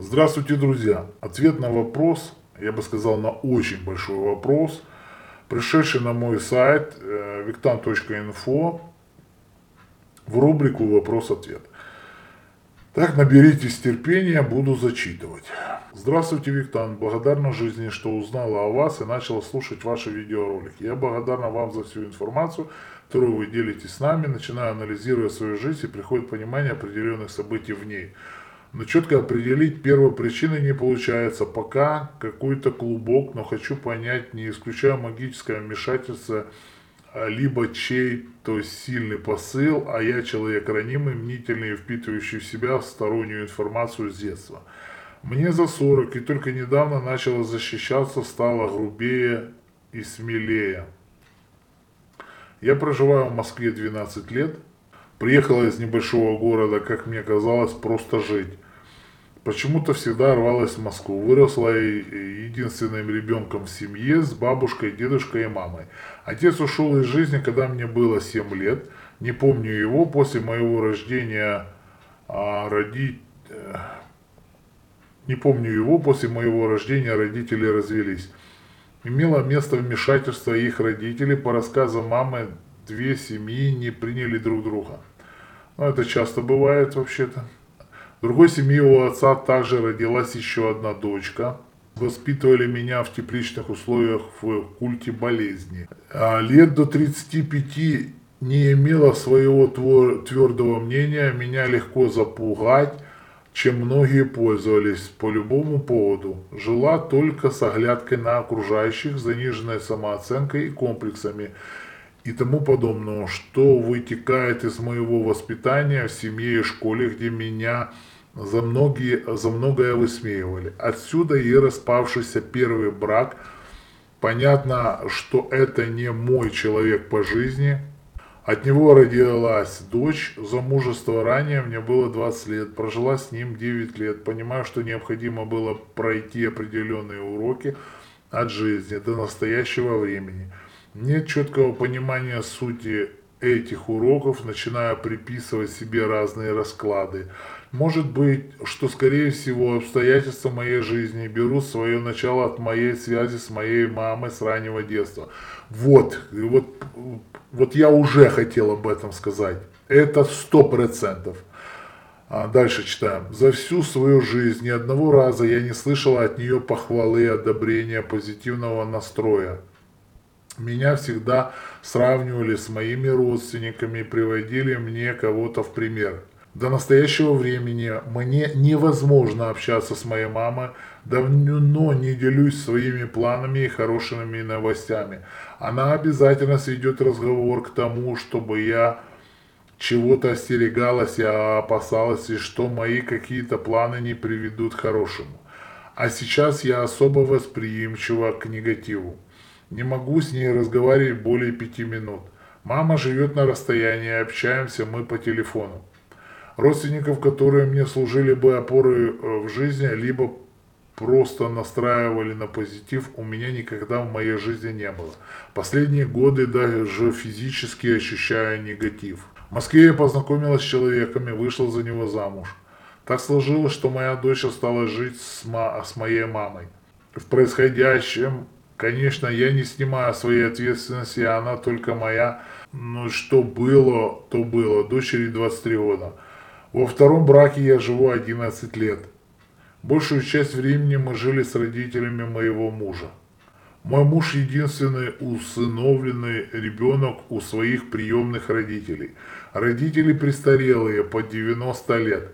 Здравствуйте, друзья! Ответ на вопрос, я бы сказал, на очень большой вопрос, пришедший на мой сайт э, victan.info в рубрику «Вопрос-ответ». Так, наберитесь терпения, буду зачитывать. Здравствуйте, Виктан. Благодарна жизни, что узнала о вас и начала слушать ваши видеоролики. Я благодарна вам за всю информацию, которую вы делитесь с нами. Начинаю анализировать свою жизнь и приходит понимание определенных событий в ней. Но четко определить первопричины не получается. Пока какой-то клубок, но хочу понять, не исключая магическое вмешательство, а, либо чей, то есть сильный посыл, а я человек ранимый, мнительный впитывающий в себя стороннюю информацию с детства. Мне за 40 и только недавно начала защищаться, стала грубее и смелее. Я проживаю в Москве 12 лет, Приехала из небольшого города, как мне казалось, просто жить. Почему-то всегда рвалась в Москву. Выросла единственным ребенком в семье с бабушкой, дедушкой и мамой. Отец ушел из жизни, когда мне было 7 лет. Не помню его. После моего рождения а, роди... Э, не помню его. После моего рождения родители развелись. Имело место вмешательство их родителей. По рассказам мамы, две семьи не приняли друг друга. Но это часто бывает вообще-то. В другой семье у отца также родилась еще одна дочка. Воспитывали меня в тепличных условиях в культе болезни. А лет до 35 не имела своего твердого мнения, меня легко запугать, чем многие пользовались по любому поводу. Жила только с оглядкой на окружающих, заниженной самооценкой и комплексами и тому подобного, что вытекает из моего воспитания в семье и школе, где меня за, многие, за многое высмеивали. Отсюда и распавшийся первый брак. Понятно, что это не мой человек по жизни. От него родилась дочь, замужество ранее, мне было 20 лет, прожила с ним 9 лет. Понимаю, что необходимо было пройти определенные уроки от жизни до настоящего времени. Нет четкого понимания сути этих уроков, начиная приписывать себе разные расклады. Может быть, что скорее всего обстоятельства моей жизни берут свое начало от моей связи с моей мамой с раннего детства. Вот, вот, вот я уже хотел об этом сказать. Это сто процентов. А дальше читаем. За всю свою жизнь ни одного раза я не слышал от нее похвалы, одобрения, позитивного настроя. Меня всегда сравнивали с моими родственниками приводили мне кого-то в пример. До настоящего времени мне невозможно общаться с моей мамой, давно не делюсь своими планами и хорошими новостями. Она обязательно сведет разговор к тому, чтобы я чего-то остерегалась, я опасалась, и что мои какие-то планы не приведут к хорошему. А сейчас я особо восприимчива к негативу. Не могу с ней разговаривать более пяти минут. Мама живет на расстоянии, общаемся мы по телефону. Родственников, которые мне служили бы опорой э, в жизни, либо просто настраивали на позитив, у меня никогда в моей жизни не было. Последние годы даже физически ощущаю негатив. В Москве я познакомилась с человеком и вышла за него замуж. Так сложилось, что моя дочь стала жить с, ма- с моей мамой. В происходящем Конечно, я не снимаю своей ответственности, она только моя. Но что было, то было. Дочери 23 года. Во втором браке я живу 11 лет. Большую часть времени мы жили с родителями моего мужа. Мой муж единственный усыновленный ребенок у своих приемных родителей. Родители престарелые, по 90 лет,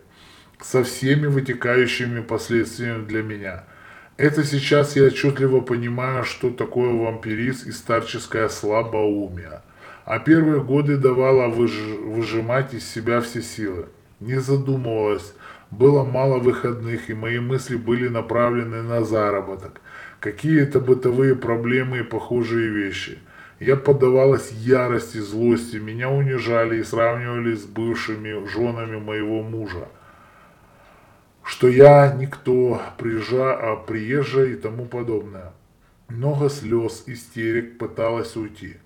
со всеми вытекающими последствиями для меня – это сейчас я отчетливо понимаю, что такое вампиризм и старческое слабоумие. А первые годы давала выж- выжимать из себя все силы. Не задумывалась, было мало выходных, и мои мысли были направлены на заработок. Какие-то бытовые проблемы и похожие вещи. Я поддавалась ярости, злости, меня унижали и сравнивали с бывшими женами моего мужа что я никто, приезжа, а приезжий и тому подобное. Много слез, истерик, пыталась уйти.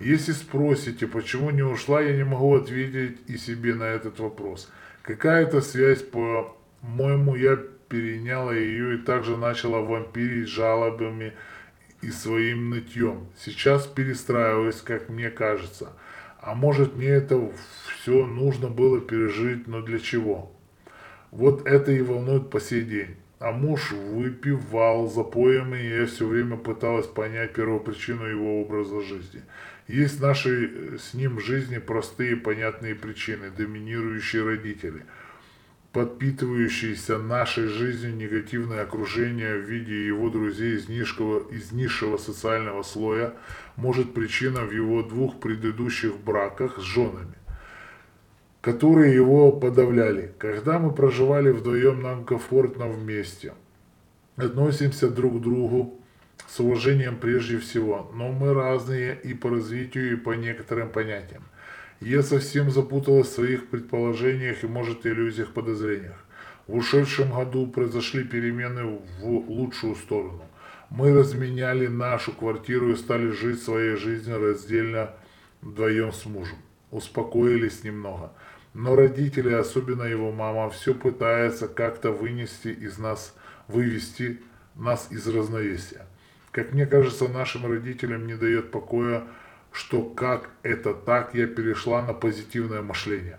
Если спросите, почему не ушла, я не могу ответить и себе на этот вопрос. Какая-то связь, по-моему, я переняла ее и также начала вампирить жалобами и своим нытьем. Сейчас перестраиваюсь, как мне кажется. А может мне это все нужно было пережить, но для чего? Вот это и волнует по сей день. А муж выпивал запоями, и я все время пыталась понять первопричину его образа жизни. Есть в нашей э, с ним жизни простые понятные причины, доминирующие родители, подпитывающиеся нашей жизнью негативное окружение в виде его друзей из низкого, из низшего социального слоя, может причина в его двух предыдущих браках с женами которые его подавляли. Когда мы проживали вдвоем, нам комфортно вместе. Относимся друг к другу с уважением прежде всего, но мы разные и по развитию, и по некоторым понятиям. Я совсем запуталась в своих предположениях и, может, иллюзиях, подозрениях. В ушедшем году произошли перемены в лучшую сторону. Мы разменяли нашу квартиру и стали жить своей жизнью раздельно вдвоем с мужем. Успокоились немного. Но родители, особенно его мама, все пытаются как-то вынести из нас, вывести нас из разновесия. Как мне кажется, нашим родителям не дает покоя, что как это так, я перешла на позитивное мышление.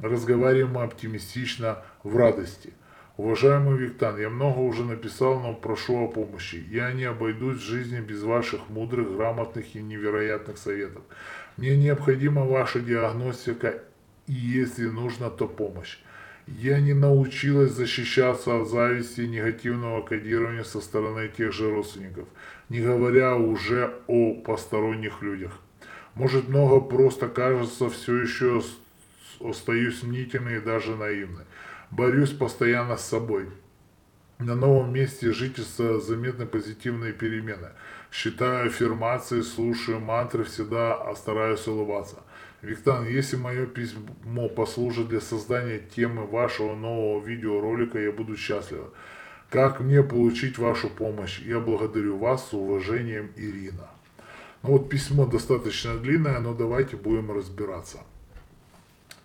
Разговариваем мы оптимистично, в радости. Уважаемый Виктан, я много уже написал, но прошу о помощи. Я не обойдусь в жизни без ваших мудрых, грамотных и невероятных советов. Мне необходима ваша диагностика и если нужно, то помощь. Я не научилась защищаться от зависти и негативного кодирования со стороны тех же родственников, не говоря уже о посторонних людях. Может много просто кажется, все еще остаюсь мнительной и даже наивной. Борюсь постоянно с собой. На новом месте жительства заметны позитивные перемены. Считаю аффирмации, слушаю мантры, всегда стараюсь улыбаться. Виктан, если мое письмо послужит для создания темы вашего нового видеоролика, я буду счастлива. Как мне получить вашу помощь? Я благодарю вас с уважением, Ирина. Ну вот письмо достаточно длинное, но давайте будем разбираться.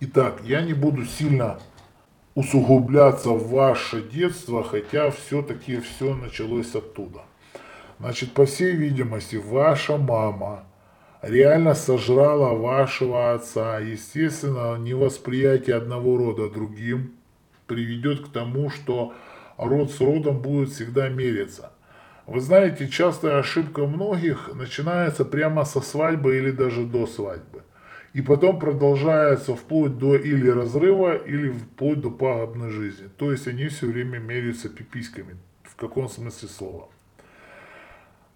Итак, я не буду сильно усугубляться в ваше детство, хотя все-таки все началось оттуда. Значит, по всей видимости, ваша мама – реально сожрала вашего отца. Естественно, невосприятие одного рода другим приведет к тому, что род с родом будет всегда мериться. Вы знаете, частая ошибка многих начинается прямо со свадьбы или даже до свадьбы. И потом продолжается вплоть до или разрыва, или вплоть до пагубной жизни. То есть они все время меряются пиписьками. В каком смысле слова?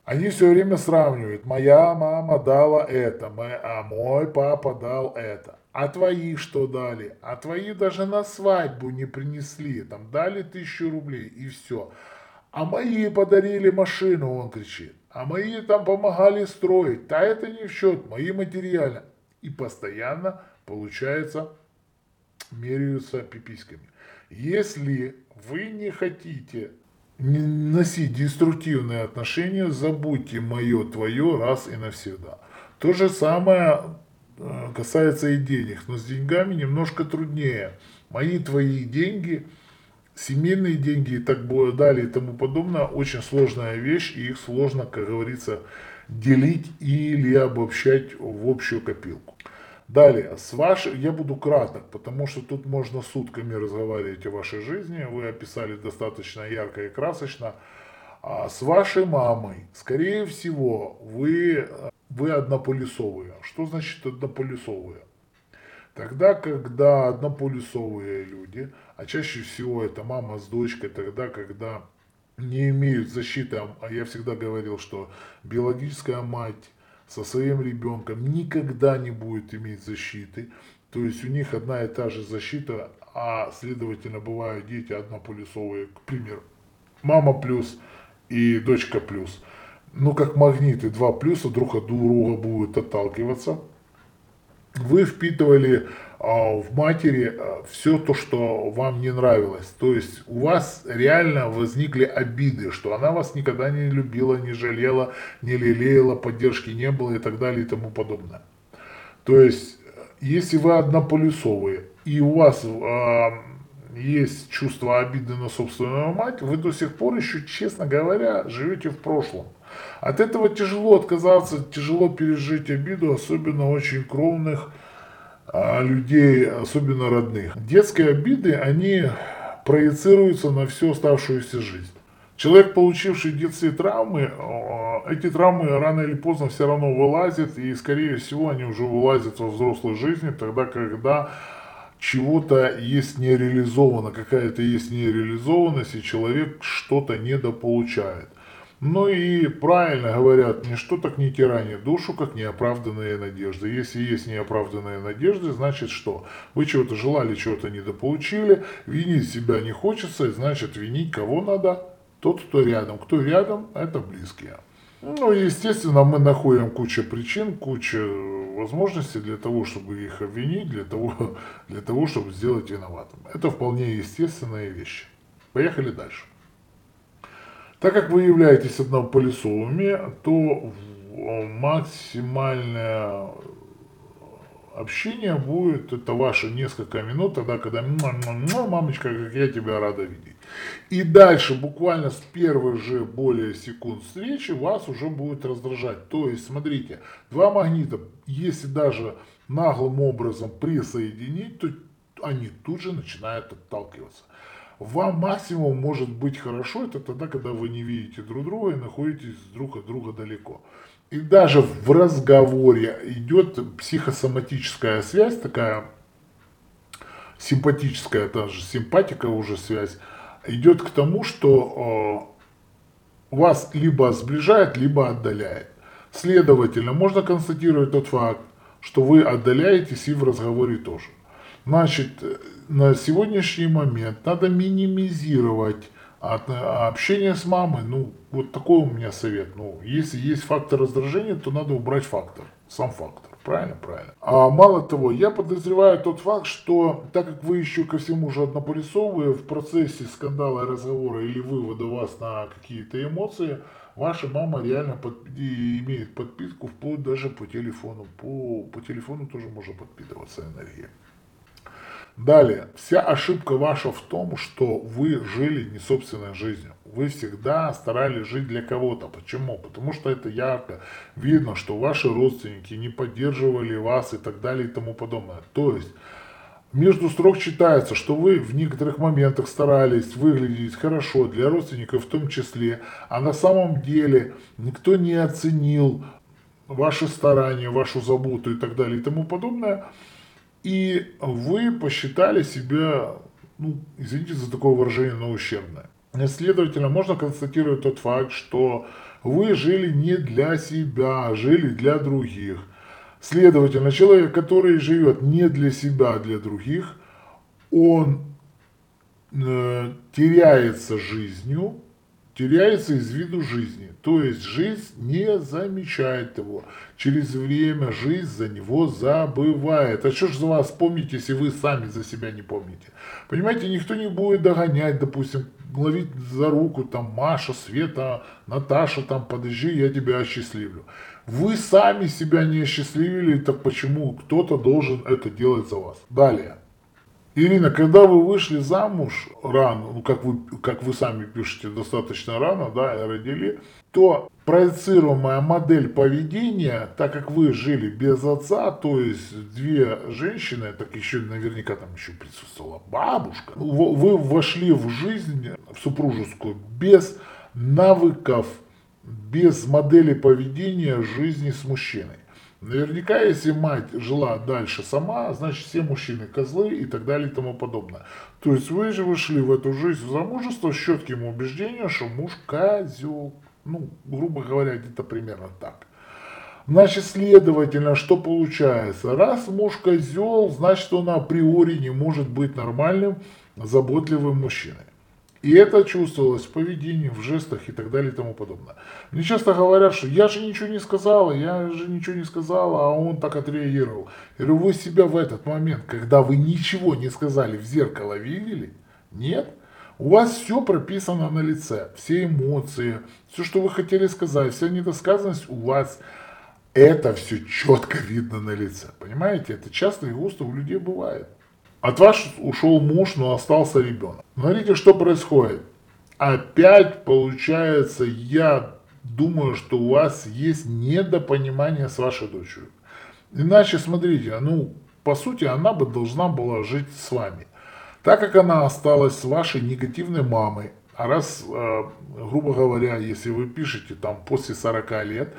Они все время сравнивают. Моя мама дала это, а мой папа дал это. А твои что дали? А твои даже на свадьбу не принесли. Там дали тысячу рублей и все. А мои подарили машину, он кричит. А мои там помогали строить. Да это не в счет, мои материально. И постоянно, получается, меряются пиписьками. Если вы не хотите носить деструктивные отношения, забудьте мое, твое раз и навсегда. То же самое э, касается и денег, но с деньгами немножко труднее. Мои, твои деньги, семейные деньги и так далее и тому подобное, очень сложная вещь, и их сложно, как говорится, делить или обобщать в общую копилку. Далее, с вашей, я буду краток, потому что тут можно сутками разговаривать о вашей жизни, вы описали достаточно ярко и красочно. А с вашей мамой, скорее всего, вы, вы однополюсовые. Что значит однополюсовые? Тогда, когда однополюсовые люди, а чаще всего это мама с дочкой, тогда, когда не имеют защиты, а я всегда говорил, что биологическая мать со своим ребенком никогда не будет иметь защиты. То есть у них одна и та же защита, а следовательно бывают дети однополюсовые, к примеру, мама плюс и дочка плюс. Ну, как магниты, два плюса друг от друга будут отталкиваться. Вы впитывали в матери а, все то, что вам не нравилось. То есть у вас реально возникли обиды, что она вас никогда не любила, не жалела, не лелеяла, поддержки не было и так далее и тому подобное. То есть, если вы однополюсовые, и у вас э, есть чувство обиды на собственную мать, вы до сих пор еще, честно говоря, живете в прошлом. От этого тяжело отказаться, тяжело пережить обиду, особенно очень кровных а, людей, особенно родных. Детские обиды, они проецируются на всю оставшуюся жизнь. Человек, получивший детские травмы, эти травмы рано или поздно все равно вылазят, и, скорее всего, они уже вылазят во взрослой жизни, тогда, когда чего-то есть нереализовано, какая-то есть нереализованность, и человек что-то недополучает. Ну и правильно говорят, ничто так не тиранит душу, как неоправданные надежды. Если есть неоправданные надежды, значит что? Вы чего-то желали, чего-то недополучили, винить себя не хочется, значит винить кого надо? Тот, кто рядом. Кто рядом, это близкие. Ну, естественно, мы находим кучу причин, кучу возможностей для того, чтобы их обвинить, для того, для того, чтобы сделать виноватым. Это вполне естественные вещи. Поехали дальше. Так как вы являетесь однополисовыми, то максимальное общение будет, это ваши несколько минут, тогда, когда мамочка, как я тебя рада видеть. И дальше, буквально с первых же более секунд встречи, вас уже будет раздражать. То есть, смотрите, два магнита, если даже наглым образом присоединить, то они тут же начинают отталкиваться. Вам максимум может быть хорошо, это тогда, когда вы не видите друг друга и находитесь друг от друга далеко. И даже в разговоре идет психосоматическая связь, такая симпатическая, даже симпатика уже связь, идет к тому, что э, вас либо сближает, либо отдаляет. Следовательно, можно констатировать тот факт, что вы отдаляетесь и в разговоре тоже. Значит, на сегодняшний момент надо минимизировать общение с мамой. Ну, вот такой у меня совет. Ну, если есть фактор раздражения, то надо убрать фактор, сам фактор. Правильно, правильно. А мало того, я подозреваю тот факт, что так как вы еще ко всему же однополисовые в процессе скандала, разговора или вывода вас на какие-то эмоции, ваша мама реально под, имеет подпитку вплоть даже по телефону. По, по телефону тоже можно подпитываться энергией. Далее, вся ошибка ваша в том, что вы жили не собственной жизнью. Вы всегда старались жить для кого-то. Почему? Потому что это ярко видно, что ваши родственники не поддерживали вас и так далее и тому подобное. То есть, между строк читается, что вы в некоторых моментах старались выглядеть хорошо для родственников в том числе, а на самом деле никто не оценил ваши старания, вашу заботу и так далее и тому подобное. И вы посчитали себя, ну, извините за такое выражение, но ущербное. Следовательно, можно констатировать тот факт, что вы жили не для себя, а жили для других. Следовательно, человек, который живет не для себя, а для других, он э, теряется жизнью, теряется из виду жизни. То есть жизнь не замечает его. Через время жизнь за него забывает. А что ж за вас помните, если вы сами за себя не помните? Понимаете, никто не будет догонять, допустим, ловить за руку, там, Маша, Света, Наташа, там, подожди, я тебя осчастливлю. Вы сами себя не осчастливили, так почему кто-то должен это делать за вас? Далее. Ирина, когда вы вышли замуж рано, ну, как вы, как вы сами пишете, достаточно рано, да, и родили, то проецируемая модель поведения, так как вы жили без отца, то есть две женщины, так еще наверняка там еще присутствовала бабушка, вы вошли в жизнь, в супружескую, без навыков, без модели поведения жизни с мужчиной. Наверняка, если мать жила дальше сама, значит все мужчины козлы и так далее и тому подобное. То есть вы же вышли в эту жизнь замужество с четким убеждением, что муж козел. Ну, грубо говоря, где-то примерно так. Значит, следовательно, что получается? Раз муж козел, значит он априори не может быть нормальным, заботливым мужчиной. И это чувствовалось в поведении, в жестах и так далее и тому подобное. Мне часто говорят, что я же ничего не сказала, я же ничего не сказала, а он так отреагировал. Я говорю, вы себя в этот момент, когда вы ничего не сказали, в зеркало видели? Нет? У вас все прописано на лице, все эмоции, все, что вы хотели сказать, вся недосказанность у вас, это все четко видно на лице. Понимаете, это часто и густо у людей бывает. От вас ушел муж, но остался ребенок. Смотрите, что происходит. Опять получается, я думаю, что у вас есть недопонимание с вашей дочерью. Иначе, смотрите, ну, по сути, она бы должна была жить с вами. Так как она осталась с вашей негативной мамой, а раз, э, грубо говоря, если вы пишете там после 40 лет,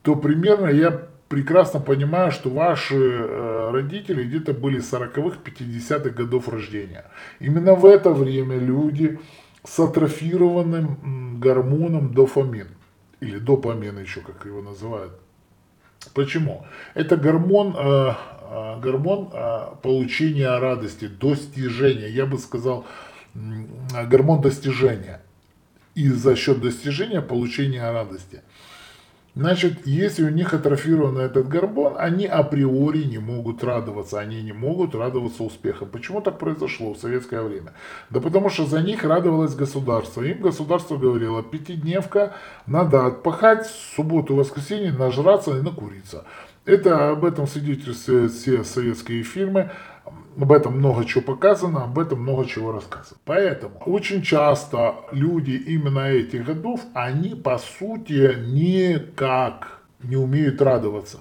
то примерно я прекрасно понимаю, что ваши э, родители где-то были 40-х, 50-х годов рождения. Именно в это время люди с атрофированным гормоном дофамин, или допамин еще, как его называют. Почему? Это гормон, э, э, гормон э, получения радости, достижения. Я бы сказал, гормон достижения. И за счет достижения получения радости. Значит, если у них атрофирован этот гормон, они априори не могут радоваться, они не могут радоваться успехам. Почему так произошло в советское время? Да потому что за них радовалось государство. Им государство говорило, пятидневка, надо отпахать, субботу, воскресенье нажраться и накуриться. Это об этом свидетельствуют все советские фильмы. Об этом много чего показано, об этом много чего рассказано. Поэтому очень часто люди именно этих годов, они по сути никак не умеют радоваться.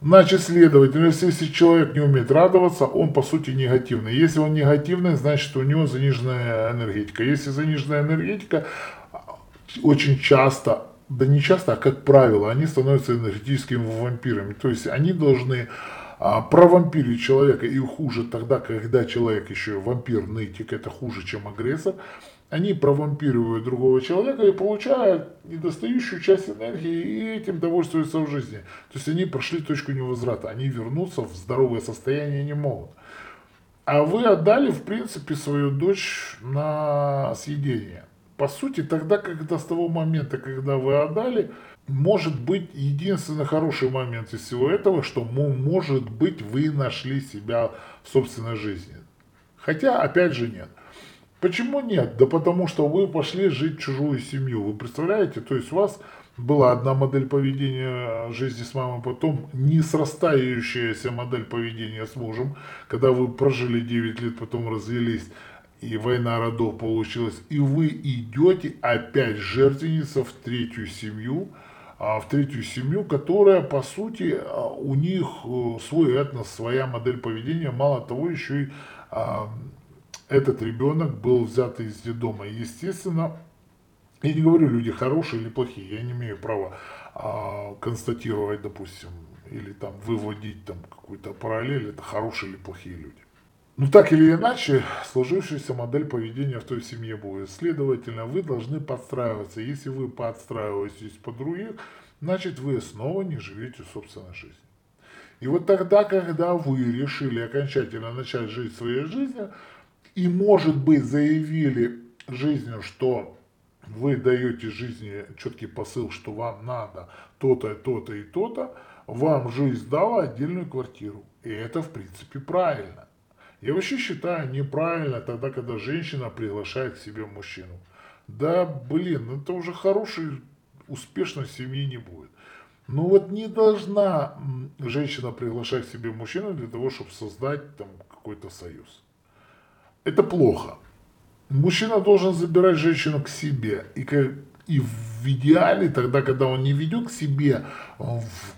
Значит, следовательно, если человек не умеет радоваться, он по сути негативный. Если он негативный, значит у него заниженная энергетика. Если заниженная энергетика, очень часто, да не часто, а как правило, они становятся энергетическими вампирами. То есть они должны а, провампирить человека и хуже тогда, когда человек еще вампир, нытик, это хуже, чем агрессор, они провампиривают другого человека и получают недостающую часть энергии и этим довольствуются в жизни. То есть они прошли точку невозврата, они вернуться в здоровое состояние не могут. А вы отдали, в принципе, свою дочь на съедение. По сути, тогда, когда с того момента, когда вы отдали, может быть, единственный хороший момент из всего этого, что, может быть, вы нашли себя в собственной жизни. Хотя, опять же, нет. Почему нет? Да потому что вы пошли жить в чужую семью. Вы представляете? То есть у вас была одна модель поведения жизни с мамой, потом не срастающаяся модель поведения с мужем, когда вы прожили 9 лет, потом развелись, и война родов получилась, и вы идете опять жертвенница в третью семью, в третью семью, которая, по сути, а, у них э, свой этнос, своя модель поведения. Мало того, еще и а, этот ребенок был взят из детдома. Естественно, я не говорю, люди хорошие или плохие, я не имею права констатировать, допустим, или там выводить там какую-то параллель, это хорошие или плохие люди. Ну так или иначе, сложившаяся модель поведения в той семье будет. Следовательно, вы должны подстраиваться. Если вы подстраиваетесь под других, значит вы снова не живете собственной жизнью. И вот тогда, когда вы решили окончательно начать жить своей жизнью, и может быть заявили жизнью, что вы даете жизни четкий посыл, что вам надо то-то, то-то и то-то, вам жизнь дала отдельную квартиру. И это в принципе правильно. Я вообще считаю неправильно тогда, когда женщина приглашает к себе мужчину. Да, блин, ну это уже хорошей, успешной семьи не будет. Но вот не должна женщина приглашать к себе мужчину для того, чтобы создать там какой-то союз. Это плохо. Мужчина должен забирать женщину к себе. И, как, и в идеале тогда, когда он не ведет к себе,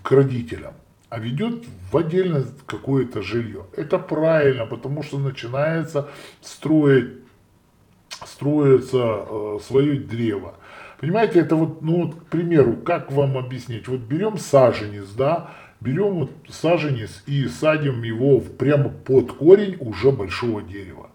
к родителям, а ведет в отдельно какое-то жилье. Это правильно, потому что начинается строить, строится э, свое древо. Понимаете, это вот, ну вот, к примеру, как вам объяснить? Вот берем саженец, да, берем вот саженец и садим его прямо под корень уже большого дерева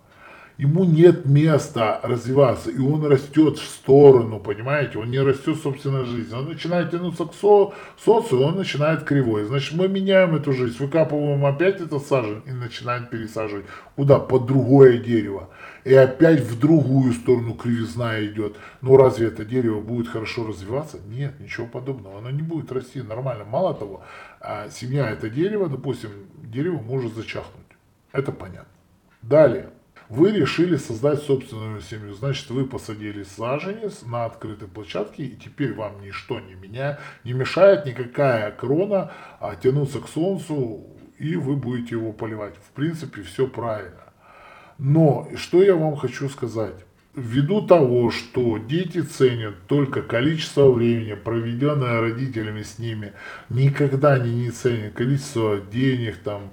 ему нет места развиваться, и он растет в сторону, понимаете, он не растет собственной жизнью, он начинает тянуться к со социуму, он начинает кривой, значит, мы меняем эту жизнь, выкапываем опять этот сажен и начинаем пересаживать, куда? Под другое дерево, и опять в другую сторону кривизна идет, но разве это дерево будет хорошо развиваться? Нет, ничего подобного, оно не будет расти нормально, мало того, а семья это дерево, допустим, дерево может зачахнуть, это понятно. Далее. Вы решили создать собственную семью, значит, вы посадили саженец на открытой площадке, и теперь вам ничто не, меня, не мешает никакая крона а, тянуться к солнцу, и вы будете его поливать. В принципе, все правильно. Но что я вам хочу сказать? Ввиду того, что дети ценят только количество времени, проведенное родителями с ними, никогда они не ценят количество денег, там,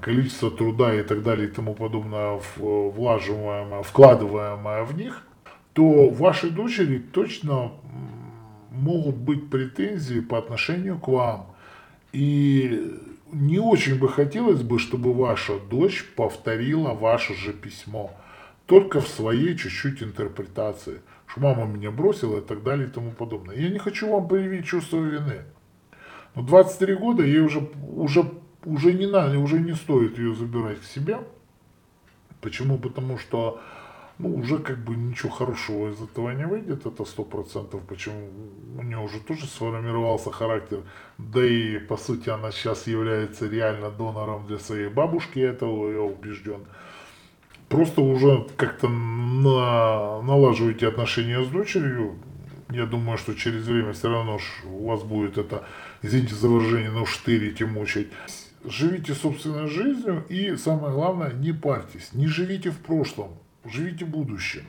количество труда и так далее и тому подобное, влаживаемое, вкладываемое в них, то вашей дочери точно могут быть претензии по отношению к вам. И не очень бы хотелось бы, чтобы ваша дочь повторила ваше же письмо, только в своей чуть-чуть интерпретации, что мама меня бросила и так далее и тому подобное. Я не хочу вам проявить чувство вины. Но 23 года ей уже, уже, уже не надо, уже не стоит ее забирать к себе. Почему? Потому что ну, уже как бы ничего хорошего из этого не выйдет, это сто процентов, почему у нее уже тоже сформировался характер, да и по сути она сейчас является реально донором для своей бабушки, этого я убежден. Просто уже как-то на, налаживаете отношения с дочерью, я думаю, что через время все равно у вас будет это, извините за выражение, но штырить и мучить. Живите собственной жизнью и самое главное, не парьтесь, не живите в прошлом живите будущим.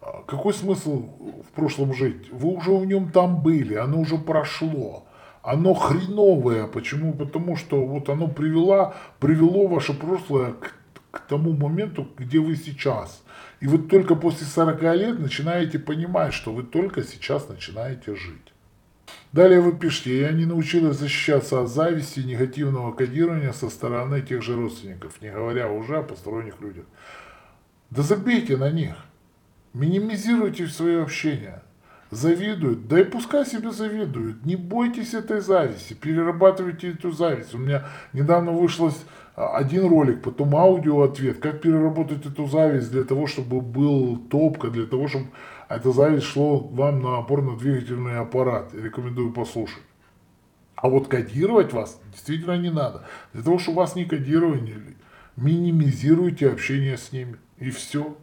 А какой смысл в прошлом жить? Вы уже в нем там были, оно уже прошло. Оно хреновое. Почему? Потому что вот оно привело, привело ваше прошлое к, к тому моменту, где вы сейчас. И вы только после 40 лет начинаете понимать, что вы только сейчас начинаете жить. Далее вы пишете, я не научилась защищаться от зависти и негативного кодирования со стороны тех же родственников, не говоря уже о посторонних людях. Да забейте на них. Минимизируйте свое общение. Завидуют, да и пускай себе завидуют. Не бойтесь этой зависти, перерабатывайте эту зависть. У меня недавно вышел один ролик, потом аудио ответ, как переработать эту зависть для того, чтобы был топка, для того, чтобы эта зависть шло вам на опорно-двигательный аппарат. Рекомендую послушать. А вот кодировать вас действительно не надо. Для того, чтобы вас не кодировали, минимизируйте общение с ними. И все.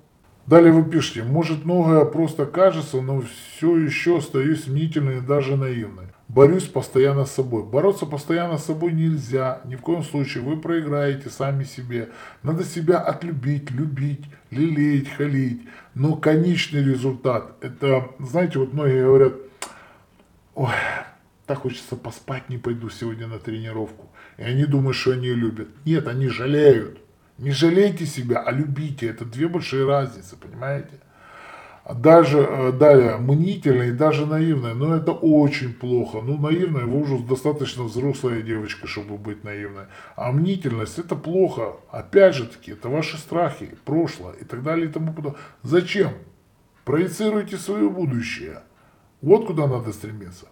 Далее вы пишете, может многое просто кажется, но все еще остаюсь мнительной и даже наивной. Борюсь постоянно с собой. Бороться постоянно с собой нельзя. Ни в коем случае. Вы проиграете сами себе. Надо себя отлюбить, любить, лелеять, халить. Но конечный результат, это, знаете, вот многие говорят, ой, так хочется поспать, не пойду сегодня на тренировку. И они думают, что они любят. Нет, они жалеют. Не жалейте себя, а любите. Это две большие разницы, понимаете? Даже, э, далее, мнительная и даже наивная, но это очень плохо. Ну, наивная, вы уже достаточно взрослая девочка, чтобы быть наивной. А мнительность, это плохо. Опять же таки, это ваши страхи, прошлое и так далее и тому подобное. Зачем? Проецируйте свое будущее. Вот куда надо стремиться.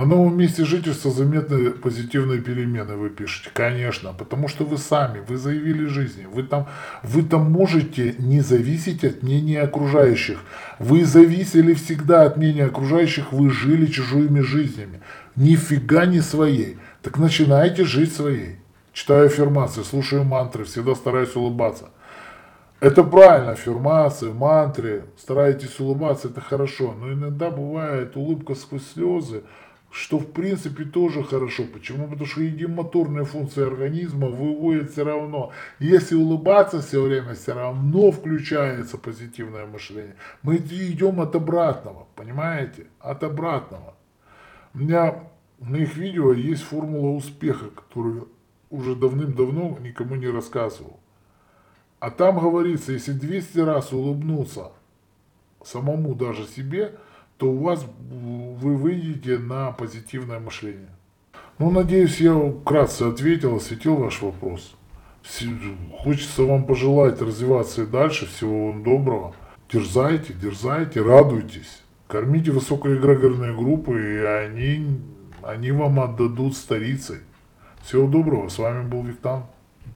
На новом месте жительства заметны позитивные перемены, вы пишете. Конечно, потому что вы сами, вы заявили жизни. Вы там, вы там можете не зависеть от мнения окружающих. Вы зависели всегда от мнения окружающих, вы жили чужими жизнями. Нифига не своей. Так начинайте жить своей. Читаю аффирмации, слушаю мантры, всегда стараюсь улыбаться. Это правильно, аффирмации, мантры, старайтесь улыбаться, это хорошо. Но иногда бывает улыбка сквозь слезы, что в принципе тоже хорошо. Почему? Потому что едимоторные функции организма выводят все равно. Если улыбаться все время, все равно включается позитивное мышление. Мы идем от обратного, понимаете? От обратного. У меня на их видео есть формула успеха, которую уже давным-давно никому не рассказывал. А там говорится, если 200 раз улыбнуться самому даже себе – то у вас вы выйдете на позитивное мышление. Ну, надеюсь, я вкратце ответил, осветил ваш вопрос. Хочется вам пожелать развиваться и дальше. Всего вам доброго. Дерзайте, дерзайте, радуйтесь. Кормите высокоэгрегорные группы, и они, они вам отдадут старицей. Всего доброго. С вами был Виктан.